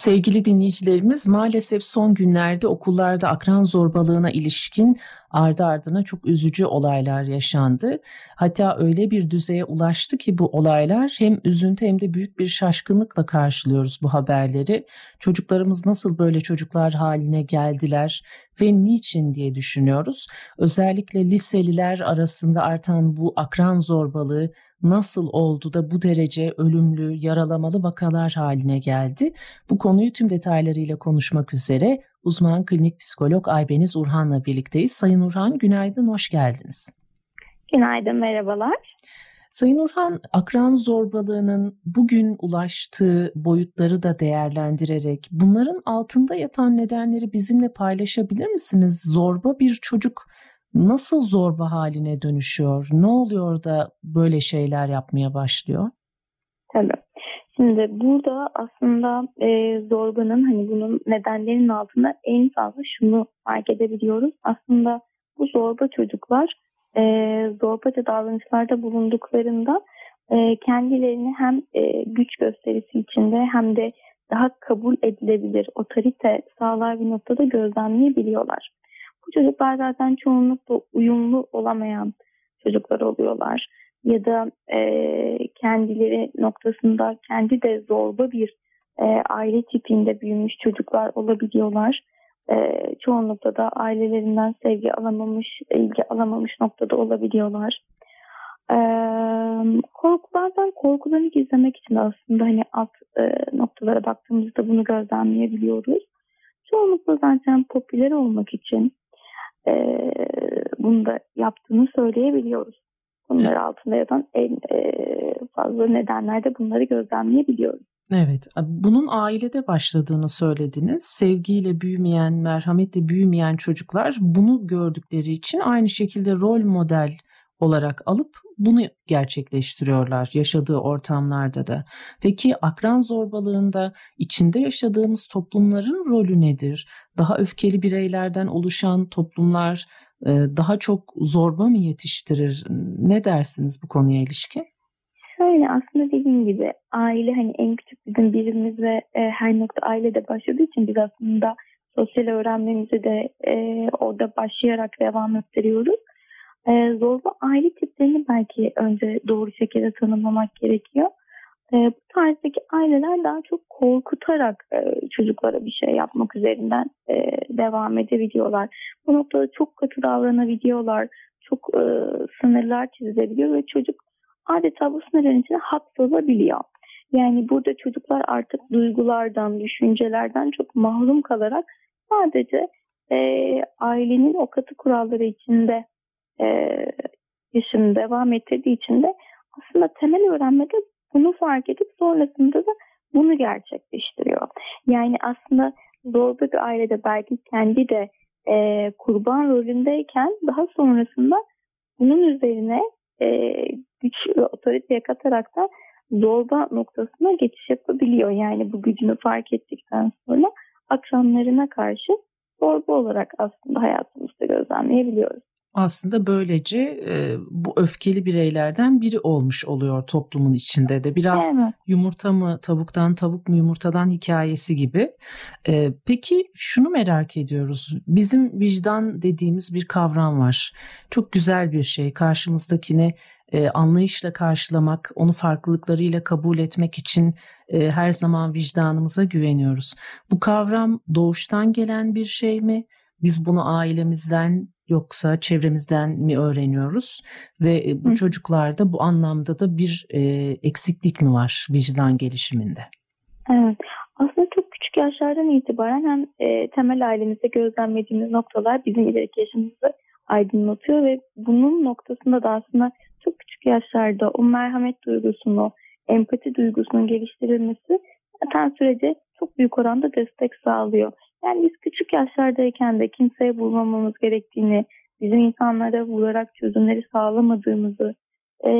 Sevgili dinleyicilerimiz maalesef son günlerde okullarda akran zorbalığına ilişkin ardı ardına çok üzücü olaylar yaşandı. Hatta öyle bir düzeye ulaştı ki bu olaylar hem üzüntü hem de büyük bir şaşkınlıkla karşılıyoruz bu haberleri. Çocuklarımız nasıl böyle çocuklar haline geldiler ve niçin diye düşünüyoruz. Özellikle liseliler arasında artan bu akran zorbalığı nasıl oldu da bu derece ölümlü, yaralamalı vakalar haline geldi? Bu konuyu tüm detaylarıyla konuşmak üzere uzman klinik psikolog Aybeniz Urhan'la birlikteyiz. Sayın Urhan günaydın, hoş geldiniz. Günaydın, merhabalar. Sayın Urhan, akran zorbalığının bugün ulaştığı boyutları da değerlendirerek bunların altında yatan nedenleri bizimle paylaşabilir misiniz? Zorba bir çocuk nasıl zorba haline dönüşüyor? Ne oluyor da böyle şeyler yapmaya başlıyor? Tabii. Şimdi burada aslında e, zorbanın hani bunun nedenlerinin altında en fazla şunu fark edebiliyoruz. Aslında bu zorba çocuklar e, zorbaca davranışlarda bulunduklarında e, kendilerini hem e, güç gösterisi içinde hem de daha kabul edilebilir otorite sağlar bir noktada gözlemleyebiliyorlar. Çocuklar zaten çoğunlukla uyumlu olamayan çocuklar oluyorlar. Ya da e, kendileri noktasında kendi de zorba bir e, aile tipinde büyümüş çocuklar olabiliyorlar. E, çoğunlukla da ailelerinden sevgi alamamış, ilgi alamamış noktada olabiliyorlar. E, korkulardan korkularını gizlemek için aslında hani alt e, noktalara baktığımızda bunu gözlemleyebiliyoruz. Çoğunlukla zaten popüler olmak için e, bunu da yaptığını söyleyebiliyoruz. Bunlar altında yatan en e, fazla nedenlerde bunları gözlemleyebiliyoruz. Evet, bunun ailede başladığını söylediniz. Sevgiyle büyümeyen, merhametle büyümeyen çocuklar bunu gördükleri için aynı şekilde rol model olarak alıp bunu gerçekleştiriyorlar yaşadığı ortamlarda da. Peki akran zorbalığında içinde yaşadığımız toplumların rolü nedir? Daha öfkeli bireylerden oluşan toplumlar e, daha çok zorba mı yetiştirir? Ne dersiniz bu konuya ilişkin? Şöyle aslında dediğim gibi aile hani en küçük bizim birimiz ve e, her nokta ailede başladığı için biz aslında sosyal öğrenmemizi de e, orada başlayarak devam ettiriyoruz. E, zorba aile tiplerini belki önce doğru şekilde tanımlamak gerekiyor. E, bu tarzdaki aileler daha çok korkutarak e, çocuklara bir şey yapmak üzerinden e, devam edebiliyorlar. Bu noktada çok katı davranabiliyorlar, çok e, sınırlar çizebiliyor ve çocuk adeta bu sınırların içine hapsolabiliyor. Yani burada çocuklar artık duygulardan, düşüncelerden çok mahrum kalarak sadece e, ailenin o katı kuralları içinde e, yaşamını devam ettirdiği için de aslında temel öğrenmede bunu fark edip sonrasında da bunu gerçekleştiriyor. Yani aslında zorba bir ailede belki kendi de e, kurban rolündeyken daha sonrasında bunun üzerine e, güç ve otoriteye katarak da zorba noktasına geçiş yapabiliyor. Yani bu gücünü fark ettikten sonra akranlarına karşı zorba olarak aslında hayatımızda gözlemleyebiliyoruz aslında böylece e, bu öfkeli bireylerden biri olmuş oluyor toplumun içinde de. Biraz evet. yumurta mı tavuktan tavuk mu yumurtadan hikayesi gibi. E, peki şunu merak ediyoruz. Bizim vicdan dediğimiz bir kavram var. Çok güzel bir şey. Karşımızdakini e, anlayışla karşılamak, onu farklılıklarıyla kabul etmek için e, her zaman vicdanımıza güveniyoruz. Bu kavram doğuştan gelen bir şey mi? Biz bunu ailemizden yoksa çevremizden mi öğreniyoruz ve e, bu Hı. çocuklarda bu anlamda da bir e, eksiklik mi var vicdan gelişiminde? Evet. Aslında çok küçük yaşlardan itibaren hem e, temel ailemizde gözlemlediğimiz noktalar bizim ileriki yaşamımızı aydınlatıyor ve bunun noktasında da aslında çok küçük yaşlarda o merhamet duygusunu, empati duygusunun geliştirilmesi zaten sürece çok büyük oranda destek sağlıyor. Yani biz küçük yaşlardayken de kimseye bulmamamız gerektiğini, bizim insanlara vurarak çözümleri sağlamadığımızı, e,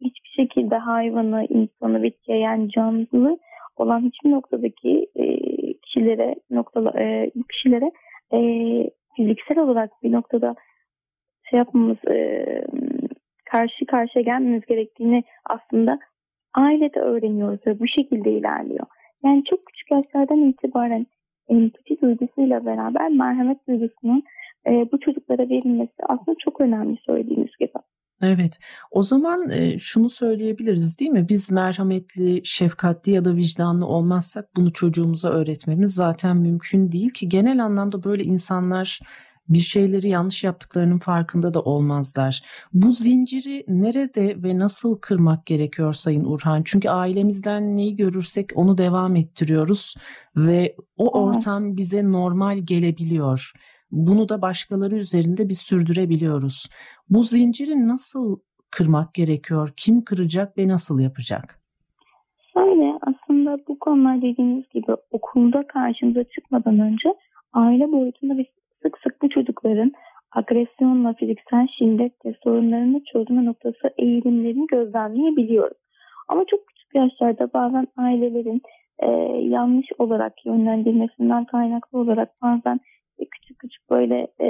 hiçbir şekilde hayvanı, insanı, bitkiye yani canlı olan hiçbir noktadaki e, kişilere, noktada, e, kişilere e, fiziksel olarak bir noktada şey yapmamız, e, karşı karşıya gelmemiz gerektiğini aslında ailede öğreniyoruz ve bu şekilde ilerliyor. Yani çok küçük yaşlardan itibaren empati duygusuyla beraber merhamet duygusunun e, bu çocuklara verilmesi aslında çok önemli söylediğiniz gibi. Evet. O zaman e, şunu söyleyebiliriz değil mi? Biz merhametli, şefkatli ya da vicdanlı olmazsak bunu çocuğumuza öğretmemiz zaten mümkün değil ki genel anlamda böyle insanlar bir şeyleri yanlış yaptıklarının farkında da olmazlar. Bu zinciri nerede ve nasıl kırmak gerekiyor Sayın Urhan? Çünkü ailemizden neyi görürsek onu devam ettiriyoruz ve o ortam bize normal gelebiliyor. Bunu da başkaları üzerinde biz sürdürebiliyoruz. Bu zinciri nasıl kırmak gerekiyor? Kim kıracak ve nasıl yapacak? Şöyle aslında bu konular dediğiniz gibi okulda karşımıza çıkmadan önce aile boyutunda biz sık sık bu çocukların agresyonla, fiziksel şiddetle sorunlarını çözme noktası eğilimlerini gözlemleyebiliyoruz. Ama çok küçük yaşlarda bazen ailelerin e, yanlış olarak yönlendirmesinden kaynaklı olarak bazen küçük küçük böyle e,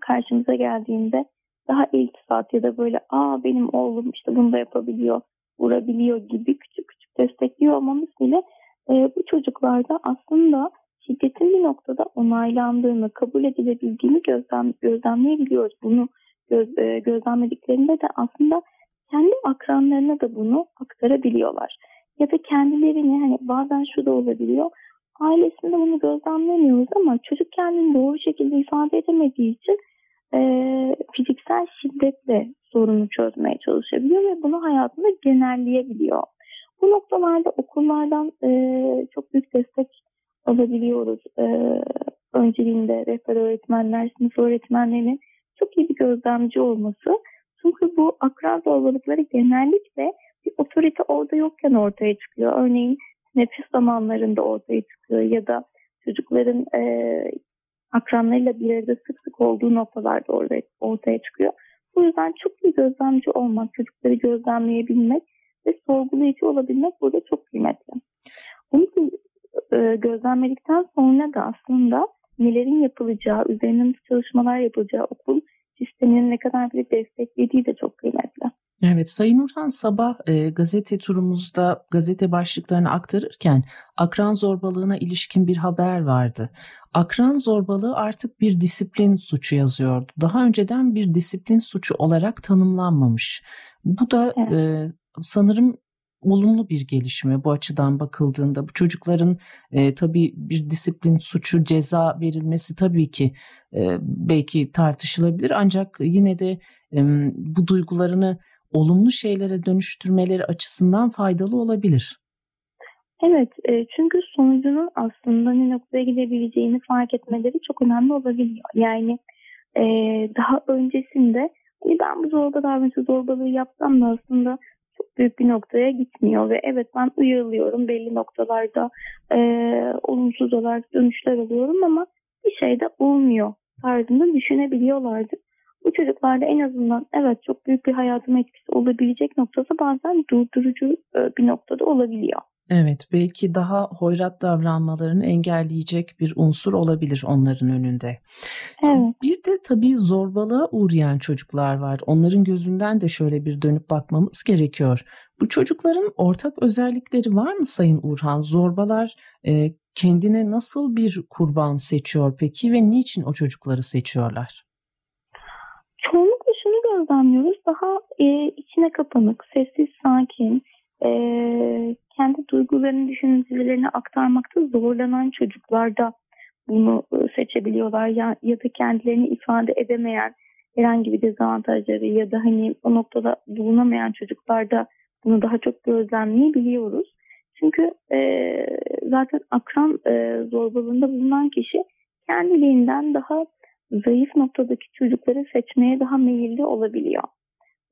karşımıza geldiğinde daha iltifat ya da böyle aa benim oğlum işte bunu da yapabiliyor, vurabiliyor gibi küçük küçük destekliyor olmamız bile e, bu çocuklarda aslında şiddetin bir noktada onaylandığını, kabul edilebildiğini gözlem, gözlemleyebiliyoruz. Bunu göz, e, gözlemlediklerinde de aslında kendi akranlarına da bunu aktarabiliyorlar. Ya da kendilerini hani bazen şu da olabiliyor. Ailesinde bunu gözlemlemiyoruz ama çocuk kendini doğru şekilde ifade edemediği için e, fiziksel şiddetle sorunu çözmeye çalışabiliyor ve bunu hayatında genelleyebiliyor. Bu noktalarda okullardan e, çok büyük destek alabiliyoruz. E, önceliğinde rehber öğretmenler, sınıf öğretmenlerinin çok iyi bir gözlemci olması. Çünkü bu akran zorbalıkları genellikle bir otorite orada yokken ortaya çıkıyor. Örneğin nefis zamanlarında ortaya çıkıyor ya da çocukların e, akranlarıyla bir arada sık sık olduğu noktalarda orada ortaya çıkıyor. Bu yüzden çok iyi gözlemci olmak, çocukları gözlemleyebilmek ve sorgulayıcı olabilmek burada çok kıymetli. Bunu e, gözlemledikten sonra da aslında nelerin yapılacağı, üzerinde çalışmalar yapılacağı okul sisteminin ne kadar bir desteklediği de çok kıymetli. Evet Sayın Urhan sabah e, gazete turumuzda gazete başlıklarını aktarırken akran zorbalığına ilişkin bir haber vardı. Akran zorbalığı artık bir disiplin suçu yazıyordu. Daha önceden bir disiplin suçu olarak tanımlanmamış. Bu da evet. e, sanırım olumlu bir gelişme bu açıdan bakıldığında. Bu çocukların e, tabii bir disiplin suçu ceza verilmesi tabii ki e, belki tartışılabilir ancak yine de e, bu duygularını olumlu şeylere dönüştürmeleri açısından faydalı olabilir. Evet, e, çünkü sonucunun aslında ne noktaya gidebileceğini fark etmeleri çok önemli olabiliyor. Yani e, daha öncesinde hani ben bu zorba davranışı zorbalığı yapsam da aslında büyük bir noktaya gitmiyor ve evet ben uyarılıyorum belli noktalarda e, olumsuz olarak dönüşler alıyorum ama bir şey de olmuyor tarzında düşünebiliyorlardı. Bu çocuklarda en azından evet çok büyük bir hayatın etkisi olabilecek noktası bazen durdurucu e, bir noktada olabiliyor. Evet belki daha hoyrat davranmalarını engelleyecek bir unsur olabilir onların önünde. Evet. Bir de tabii zorbalığa uğrayan çocuklar var. Onların gözünden de şöyle bir dönüp bakmamız gerekiyor. Bu çocukların ortak özellikleri var mı Sayın Urhan? Zorbalar e, kendine nasıl bir kurban seçiyor peki ve niçin o çocukları seçiyorlar? Çoğunlukla şunu gözlemliyoruz. Daha e, içine kapanık, sessiz, sakin, e, kendi duygularını, düşüncelerini aktarmakta zorlanan çocuklarda bunu e, seçebiliyorlar ya, ya da kendilerini ifade edemeyen herhangi bir dezavantajları ya da hani o noktada bulunamayan çocuklarda bunu daha çok gözlemleyebiliyoruz. Çünkü e, zaten akran e, zorbalığında bulunan kişi kendiliğinden daha zayıf noktadaki çocukları seçmeye daha meyilli olabiliyor.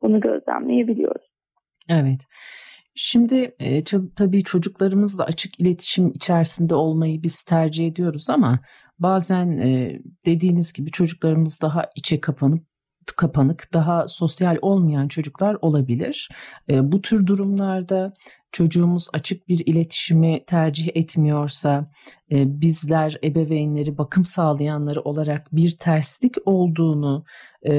Bunu gözlemleyebiliyoruz. Evet. Şimdi e, tabii çocuklarımızla açık iletişim içerisinde olmayı biz tercih ediyoruz ama bazen e, dediğiniz gibi çocuklarımız daha içe kapanıp kapanık, daha sosyal olmayan çocuklar olabilir. E, bu tür durumlarda çocuğumuz açık bir iletişimi tercih etmiyorsa e, bizler ebeveynleri bakım sağlayanları olarak bir terslik olduğunu e,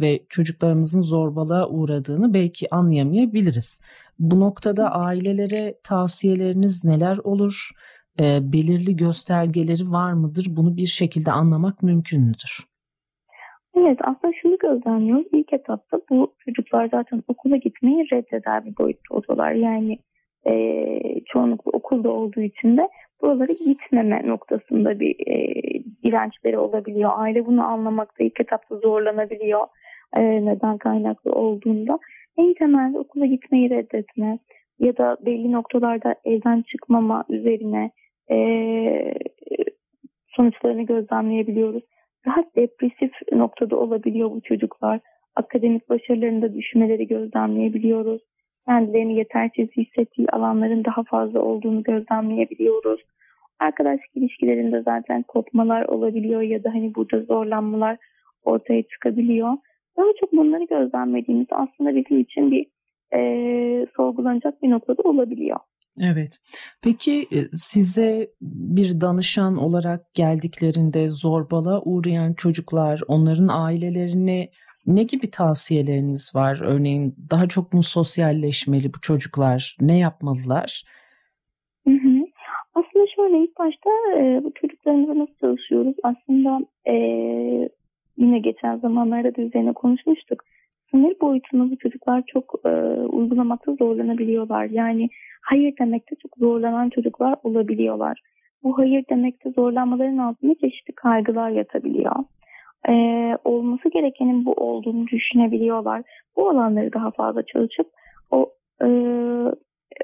ve çocuklarımızın zorbalığa uğradığını belki anlayamayabiliriz. Bu noktada ailelere tavsiyeleriniz neler olur? E, belirli göstergeleri var mıdır? Bunu bir şekilde anlamak mümkün müdür? Evet aslında şunu gözlemliyoruz. İlk etapta bu çocuklar zaten okula gitmeyi reddeder bir boyutta oluyorlar. Yani e, çoğunlukla okulda olduğu için de buralara gitmeme noktasında bir e, dirençleri olabiliyor. Aile bunu anlamakta ilk etapta zorlanabiliyor. E, neden kaynaklı olduğunda. En temelde okula gitmeyi reddetme ya da belli noktalarda evden çıkmama üzerine e, sonuçlarını gözlemleyebiliyoruz. Daha depresif noktada olabiliyor bu çocuklar. Akademik başarılarında düşmeleri gözlemleyebiliyoruz kendilerini yetersiz hissettiği alanların daha fazla olduğunu gözlemleyebiliyoruz. Arkadaşlık ilişkilerinde zaten kopmalar olabiliyor ya da hani burada zorlanmalar ortaya çıkabiliyor. Daha çok bunları gözlemlediğimiz aslında bizim için bir e, sorgulanacak bir noktada olabiliyor. Evet. Peki e, size bir danışan olarak geldiklerinde zorbala uğrayan çocuklar, onların ailelerini ne gibi tavsiyeleriniz var? Örneğin daha çok mu sosyalleşmeli bu çocuklar? Ne yapmalılar? Hı hı. Aslında şöyle ilk başta e, bu çocuklarımıza nasıl çalışıyoruz? Aslında e, yine geçen zamanlarda da üzerine konuşmuştuk. Sınır boyutunu bu çocuklar çok e, uygulamakta zorlanabiliyorlar. Yani hayır demekte çok zorlanan çocuklar olabiliyorlar. Bu hayır demekte zorlanmaların altında çeşitli kaygılar yatabiliyor e, olması gerekenin bu olduğunu düşünebiliyorlar. Bu alanları daha fazla çalışıp o e,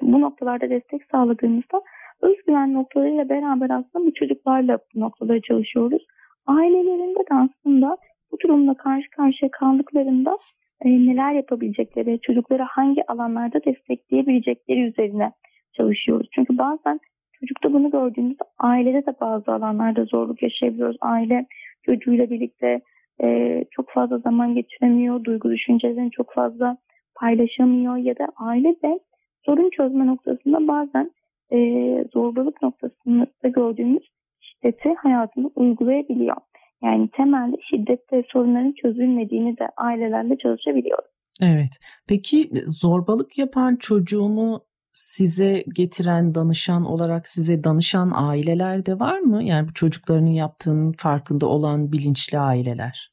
bu noktalarda destek sağladığımızda özgüven noktalarıyla beraber aslında bu çocuklarla bu noktaları çalışıyoruz. Ailelerinde de aslında bu durumla karşı karşıya kaldıklarında e, neler yapabilecekleri, çocuklara hangi alanlarda destekleyebilecekleri üzerine çalışıyoruz. Çünkü bazen çocukta bunu gördüğümüzde ailede de bazı alanlarda zorluk yaşayabiliyoruz. Aile çocuğuyla birlikte e, çok fazla zaman geçiremiyor, duygu düşüncelerini çok fazla paylaşamıyor ya da aile de sorun çözme noktasında bazen e, zorbalık noktasında gördüğümüz şiddeti hayatında uygulayabiliyor. Yani temelde şiddette sorunların çözülmediğini de ailelerle çalışabiliyoruz. Evet. Peki zorbalık yapan çocuğunu size getiren danışan olarak size danışan aileler de var mı? Yani bu çocuklarının yaptığının farkında olan bilinçli aileler.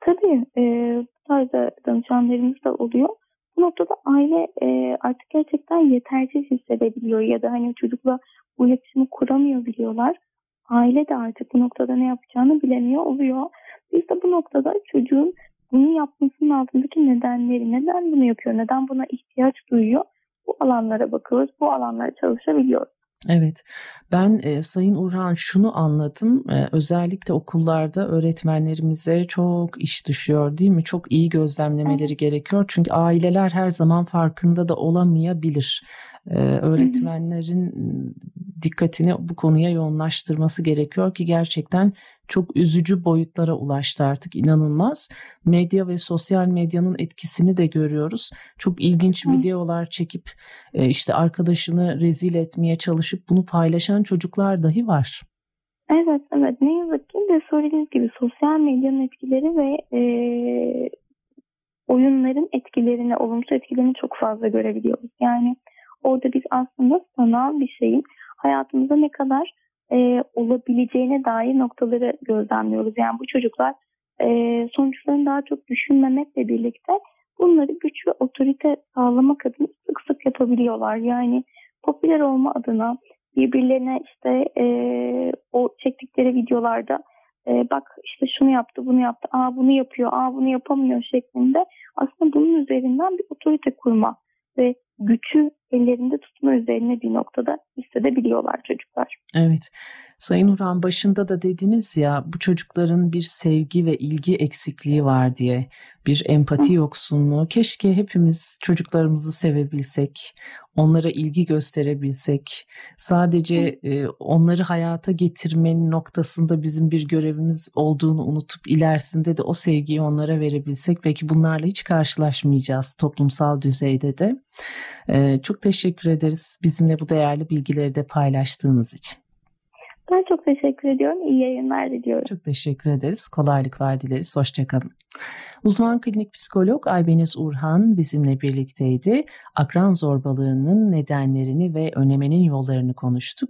Tabii. E, bu tarzda danışanlarımız da oluyor. Bu noktada aile e, artık gerçekten yetersiz hissedebiliyor ya da hani çocukla bu iletişimi kuramıyor biliyorlar. Aile de artık bu noktada ne yapacağını bilemiyor oluyor. Biz de bu noktada çocuğun bunu yapmasının altındaki nedenleri, neden bunu yapıyor, neden buna ihtiyaç duyuyor bu alanlara bakıyoruz, bu alanlara çalışabiliyoruz. Evet, ben e, Sayın Urhan şunu anladım. E, özellikle okullarda öğretmenlerimize çok iş düşüyor değil mi? Çok iyi gözlemlemeleri evet. gerekiyor. Çünkü aileler her zaman farkında da olamayabilir. E, öğretmenlerin dikkatini bu konuya yoğunlaştırması gerekiyor ki gerçekten çok üzücü boyutlara ulaştı artık inanılmaz. Medya ve sosyal medyanın etkisini de görüyoruz. Çok ilginç videolar çekip e, işte arkadaşını rezil etmeye çalışıp bunu paylaşan çocuklar dahi var. Evet evet ne yazık ki de söylediğiniz gibi sosyal medyanın etkileri ve e, oyunların etkilerini, olumsuz etkilerini çok fazla görebiliyoruz. Yani orada biz aslında sanal bir şeyin hayatımızda ne kadar e, olabileceğine dair noktaları gözlemliyoruz. Yani bu çocuklar e, sonuçlarını daha çok düşünmemekle birlikte bunları güç ve otorite sağlamak adına sık sık yapabiliyorlar. Yani popüler olma adına birbirlerine işte e, o çektikleri videolarda e, bak işte şunu yaptı bunu yaptı aa bunu yapıyor aa bunu yapamıyor şeklinde aslında bunun üzerinden bir otorite kurma ve gücü ellerinde tutma üzerine bir noktada hissedebiliyorlar çocuklar. Evet. Sayın Urhan başında da dediniz ya bu çocukların bir sevgi ve ilgi eksikliği var diye. Bir empati yoksunluğu. Keşke hepimiz çocuklarımızı sevebilsek, onlara ilgi gösterebilsek. Sadece e, onları hayata getirmenin noktasında bizim bir görevimiz olduğunu unutup ilerisinde de o sevgiyi onlara verebilsek. Belki bunlarla hiç karşılaşmayacağız toplumsal düzeyde de. E, çok teşekkür ederiz bizimle bu değerli bilgileri de paylaştığınız için. Ben çok teşekkür ediyorum. İyi yayınlar diliyorum. Çok teşekkür ederiz. Kolaylıklar dileriz. Hoşçakalın. Uzman klinik psikolog Aybeniz Urhan bizimle birlikteydi. Akran zorbalığının nedenlerini ve önemenin yollarını konuştuk.